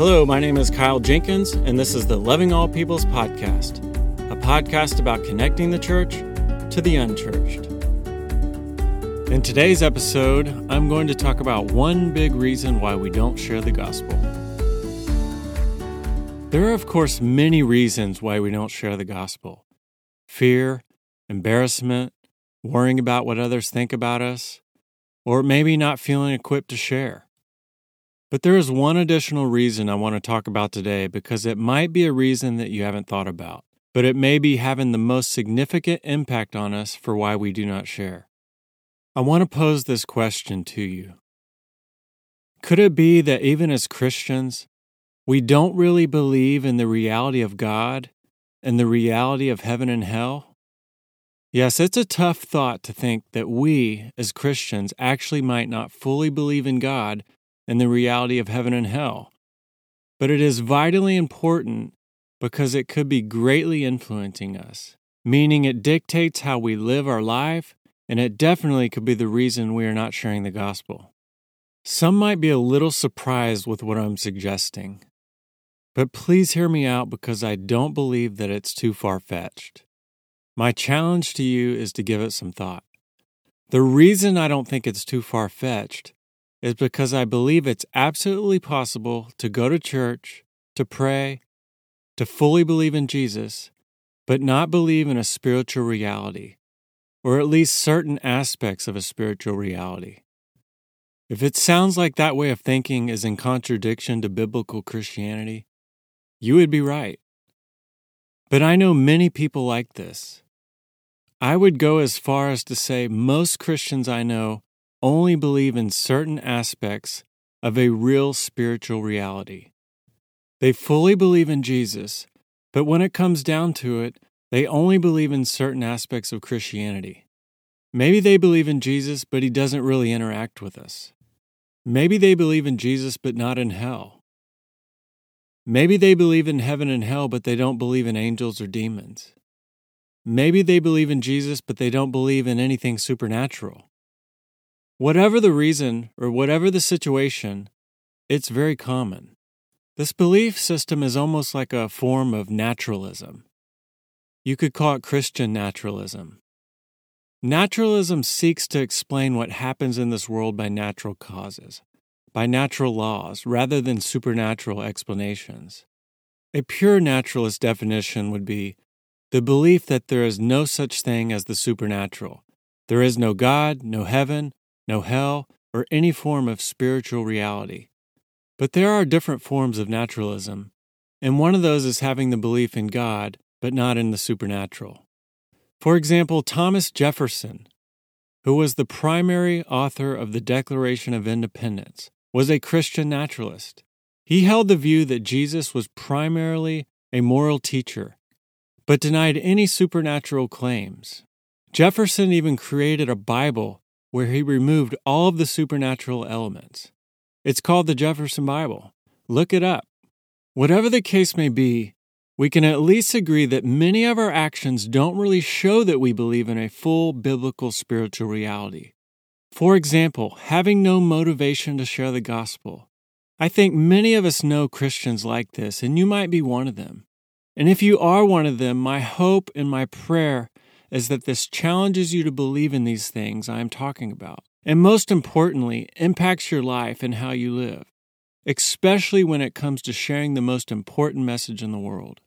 Hello, my name is Kyle Jenkins, and this is the Loving All Peoples podcast, a podcast about connecting the church to the unchurched. In today's episode, I'm going to talk about one big reason why we don't share the gospel. There are, of course, many reasons why we don't share the gospel fear, embarrassment, worrying about what others think about us, or maybe not feeling equipped to share. But there is one additional reason I want to talk about today because it might be a reason that you haven't thought about, but it may be having the most significant impact on us for why we do not share. I want to pose this question to you Could it be that even as Christians, we don't really believe in the reality of God and the reality of heaven and hell? Yes, it's a tough thought to think that we, as Christians, actually might not fully believe in God and the reality of heaven and hell. But it is vitally important because it could be greatly influencing us, meaning it dictates how we live our life, and it definitely could be the reason we are not sharing the gospel. Some might be a little surprised with what I'm suggesting, but please hear me out because I don't believe that it's too far fetched. My challenge to you is to give it some thought. The reason I don't think it's too far fetched is because I believe it's absolutely possible to go to church, to pray, to fully believe in Jesus, but not believe in a spiritual reality, or at least certain aspects of a spiritual reality. If it sounds like that way of thinking is in contradiction to biblical Christianity, you would be right. But I know many people like this. I would go as far as to say most Christians I know only believe in certain aspects of a real spiritual reality. They fully believe in Jesus, but when it comes down to it, they only believe in certain aspects of Christianity. Maybe they believe in Jesus, but he doesn't really interact with us. Maybe they believe in Jesus, but not in hell. Maybe they believe in heaven and hell, but they don't believe in angels or demons. Maybe they believe in Jesus, but they don't believe in anything supernatural. Whatever the reason or whatever the situation, it's very common. This belief system is almost like a form of naturalism. You could call it Christian naturalism. Naturalism seeks to explain what happens in this world by natural causes, by natural laws, rather than supernatural explanations. A pure naturalist definition would be the belief that there is no such thing as the supernatural. There is no God, no heaven, no hell, or any form of spiritual reality. But there are different forms of naturalism, and one of those is having the belief in God, but not in the supernatural. For example, Thomas Jefferson, who was the primary author of the Declaration of Independence, was a Christian naturalist. He held the view that Jesus was primarily a moral teacher, but denied any supernatural claims. Jefferson even created a Bible where he removed all of the supernatural elements. It's called the Jefferson Bible. Look it up. Whatever the case may be, we can at least agree that many of our actions don't really show that we believe in a full biblical spiritual reality. For example, having no motivation to share the gospel. I think many of us know Christians like this, and you might be one of them. And if you are one of them, my hope and my prayer is that this challenges you to believe in these things I am talking about, and most importantly, impacts your life and how you live, especially when it comes to sharing the most important message in the world.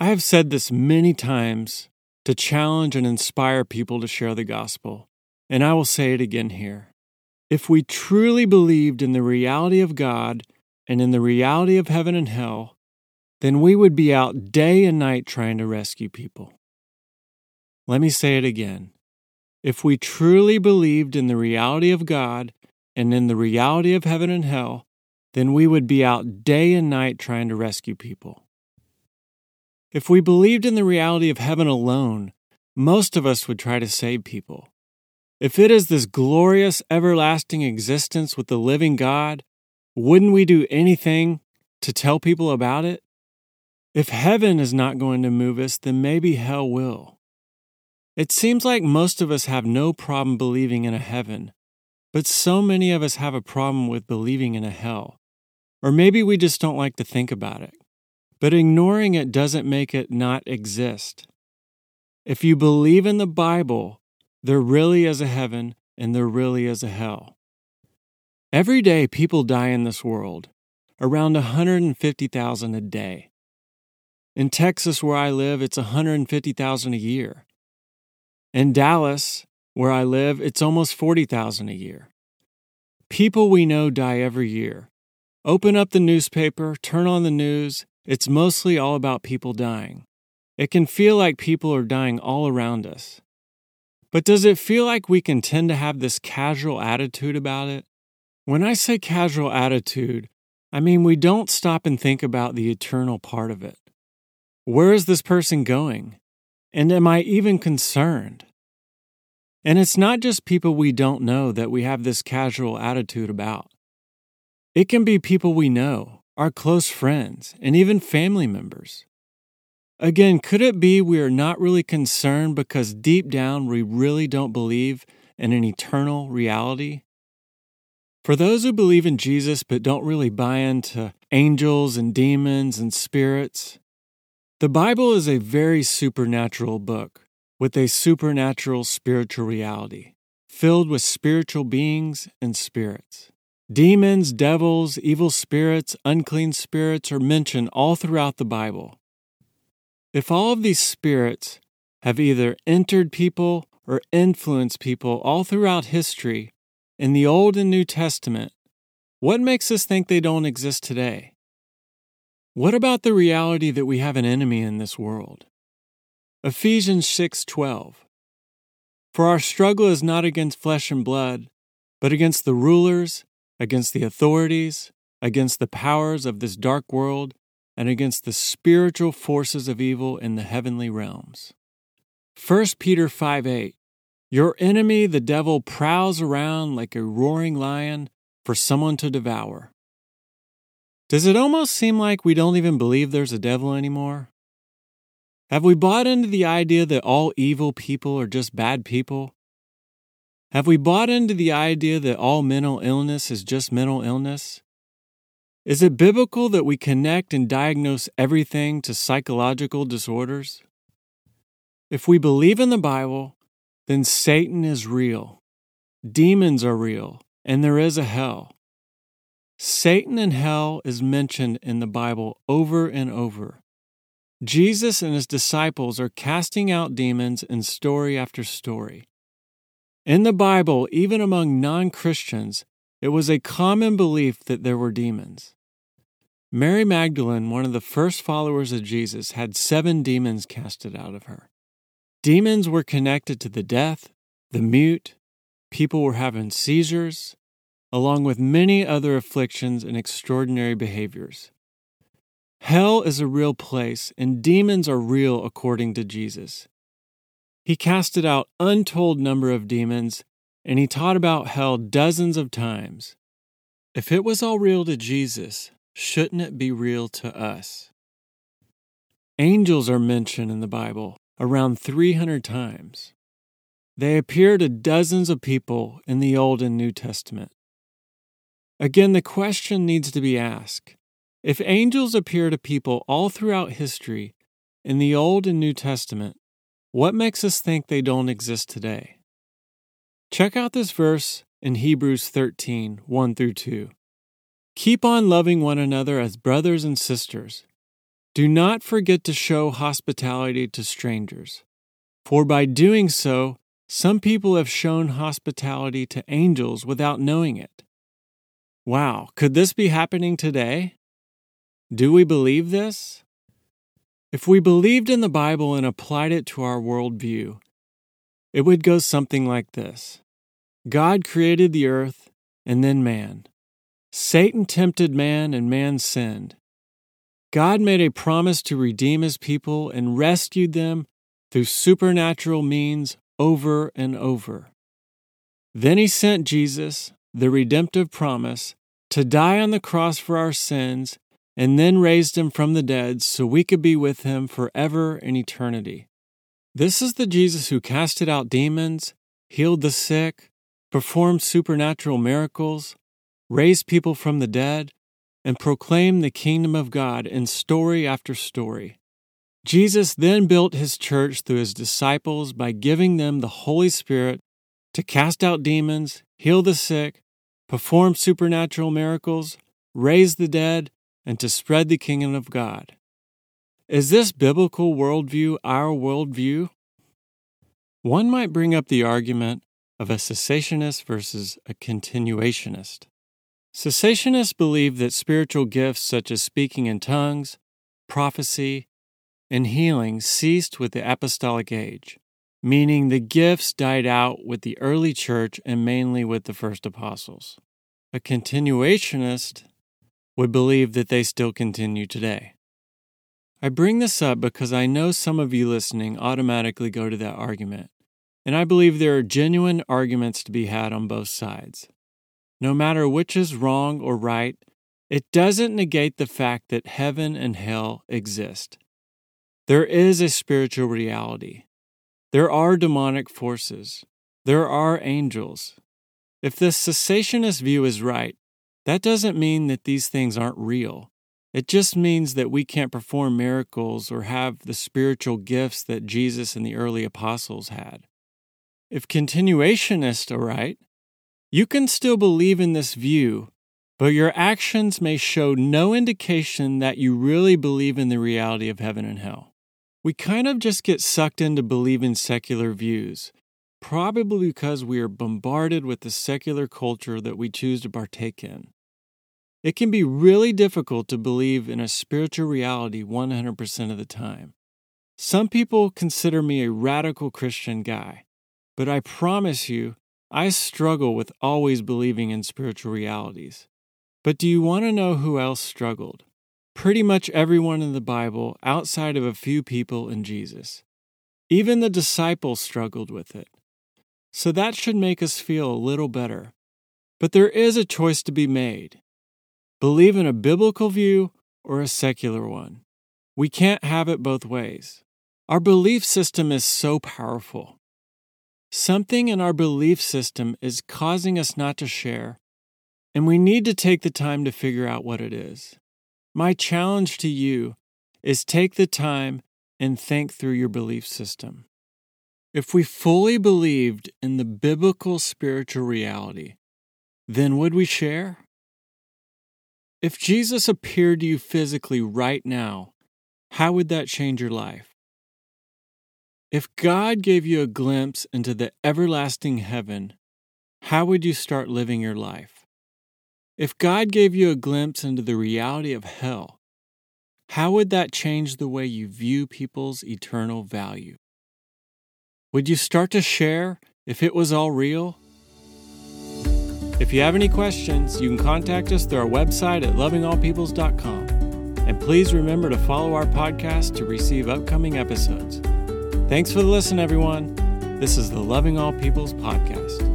I have said this many times to challenge and inspire people to share the gospel, and I will say it again here. If we truly believed in the reality of God and in the reality of heaven and hell, then we would be out day and night trying to rescue people. Let me say it again. If we truly believed in the reality of God and in the reality of heaven and hell, then we would be out day and night trying to rescue people. If we believed in the reality of heaven alone, most of us would try to save people. If it is this glorious, everlasting existence with the living God, wouldn't we do anything to tell people about it? If heaven is not going to move us, then maybe hell will. It seems like most of us have no problem believing in a heaven, but so many of us have a problem with believing in a hell. Or maybe we just don't like to think about it. But ignoring it doesn't make it not exist. If you believe in the Bible, there really is a heaven and there really is a hell. Every day, people die in this world, around 150,000 a day. In Texas, where I live, it's 150,000 a year. In Dallas, where I live, it's almost 40,000 a year. People we know die every year. Open up the newspaper, turn on the news, it's mostly all about people dying. It can feel like people are dying all around us. But does it feel like we can tend to have this casual attitude about it? When I say casual attitude, I mean we don't stop and think about the eternal part of it. Where is this person going? And am I even concerned? And it's not just people we don't know that we have this casual attitude about. It can be people we know, our close friends, and even family members. Again, could it be we are not really concerned because deep down we really don't believe in an eternal reality? For those who believe in Jesus but don't really buy into angels and demons and spirits, the Bible is a very supernatural book with a supernatural spiritual reality, filled with spiritual beings and spirits. Demons, devils, evil spirits, unclean spirits are mentioned all throughout the Bible. If all of these spirits have either entered people or influenced people all throughout history in the Old and New Testament, what makes us think they don't exist today? What about the reality that we have an enemy in this world? Ephesians 6:12 For our struggle is not against flesh and blood, but against the rulers, against the authorities, against the powers of this dark world, and against the spiritual forces of evil in the heavenly realms. 1 Peter 5 8 Your enemy, the devil, prowls around like a roaring lion for someone to devour. Does it almost seem like we don't even believe there's a devil anymore? Have we bought into the idea that all evil people are just bad people? Have we bought into the idea that all mental illness is just mental illness? Is it biblical that we connect and diagnose everything to psychological disorders? If we believe in the Bible, then Satan is real, demons are real, and there is a hell. Satan and hell is mentioned in the Bible over and over. Jesus and his disciples are casting out demons in story after story. In the Bible, even among non Christians, it was a common belief that there were demons. Mary Magdalene, one of the first followers of Jesus, had seven demons casted out of her. Demons were connected to the deaf, the mute, people were having seizures, along with many other afflictions and extraordinary behaviors. Hell is a real place, and demons are real according to Jesus. He casted out untold number of demons, and he taught about hell dozens of times. If it was all real to Jesus, shouldn't it be real to us? Angels are mentioned in the Bible around 300 times. They appear to dozens of people in the Old and New Testament. Again, the question needs to be asked if angels appear to people all throughout history in the Old and New Testament, what makes us think they don't exist today? Check out this verse in Hebrews 13 1 through 2. Keep on loving one another as brothers and sisters. Do not forget to show hospitality to strangers, for by doing so, some people have shown hospitality to angels without knowing it. Wow, could this be happening today? Do we believe this? If we believed in the Bible and applied it to our worldview, it would go something like this God created the earth and then man. Satan tempted man and man sinned. God made a promise to redeem his people and rescued them through supernatural means over and over. Then he sent Jesus, the redemptive promise, to die on the cross for our sins and then raised him from the dead so we could be with him forever in eternity. This is the Jesus who casted out demons, healed the sick, performed supernatural miracles, raised people from the dead, and proclaimed the kingdom of God in story after story. Jesus then built his church through his disciples by giving them the Holy Spirit to cast out demons, heal the sick, perform supernatural miracles, raise the dead, and to spread the kingdom of God. Is this biblical worldview our worldview? One might bring up the argument of a cessationist versus a continuationist. Cessationists believe that spiritual gifts such as speaking in tongues, prophecy, and healing ceased with the apostolic age, meaning the gifts died out with the early church and mainly with the first apostles. A continuationist would believe that they still continue today. I bring this up because I know some of you listening automatically go to that argument, and I believe there are genuine arguments to be had on both sides. No matter which is wrong or right, it doesn't negate the fact that heaven and hell exist. There is a spiritual reality. There are demonic forces. There are angels. If the cessationist view is right, that doesn't mean that these things aren't real. It just means that we can't perform miracles or have the spiritual gifts that Jesus and the early apostles had. If continuationists are right, you can still believe in this view, but your actions may show no indication that you really believe in the reality of heaven and hell. We kind of just get sucked into believing secular views, probably because we are bombarded with the secular culture that we choose to partake in. It can be really difficult to believe in a spiritual reality 100% of the time. Some people consider me a radical Christian guy, but I promise you, I struggle with always believing in spiritual realities. But do you want to know who else struggled? Pretty much everyone in the Bible outside of a few people and Jesus. Even the disciples struggled with it. So that should make us feel a little better. But there is a choice to be made. Believe in a biblical view or a secular one. We can't have it both ways. Our belief system is so powerful. Something in our belief system is causing us not to share, and we need to take the time to figure out what it is. My challenge to you is take the time and think through your belief system. If we fully believed in the biblical spiritual reality, then would we share? If Jesus appeared to you physically right now, how would that change your life? If God gave you a glimpse into the everlasting heaven, how would you start living your life? If God gave you a glimpse into the reality of hell, how would that change the way you view people's eternal value? Would you start to share if it was all real? If you have any questions, you can contact us through our website at lovingallpeoples.com. And please remember to follow our podcast to receive upcoming episodes. Thanks for the listen, everyone. This is the Loving All Peoples podcast.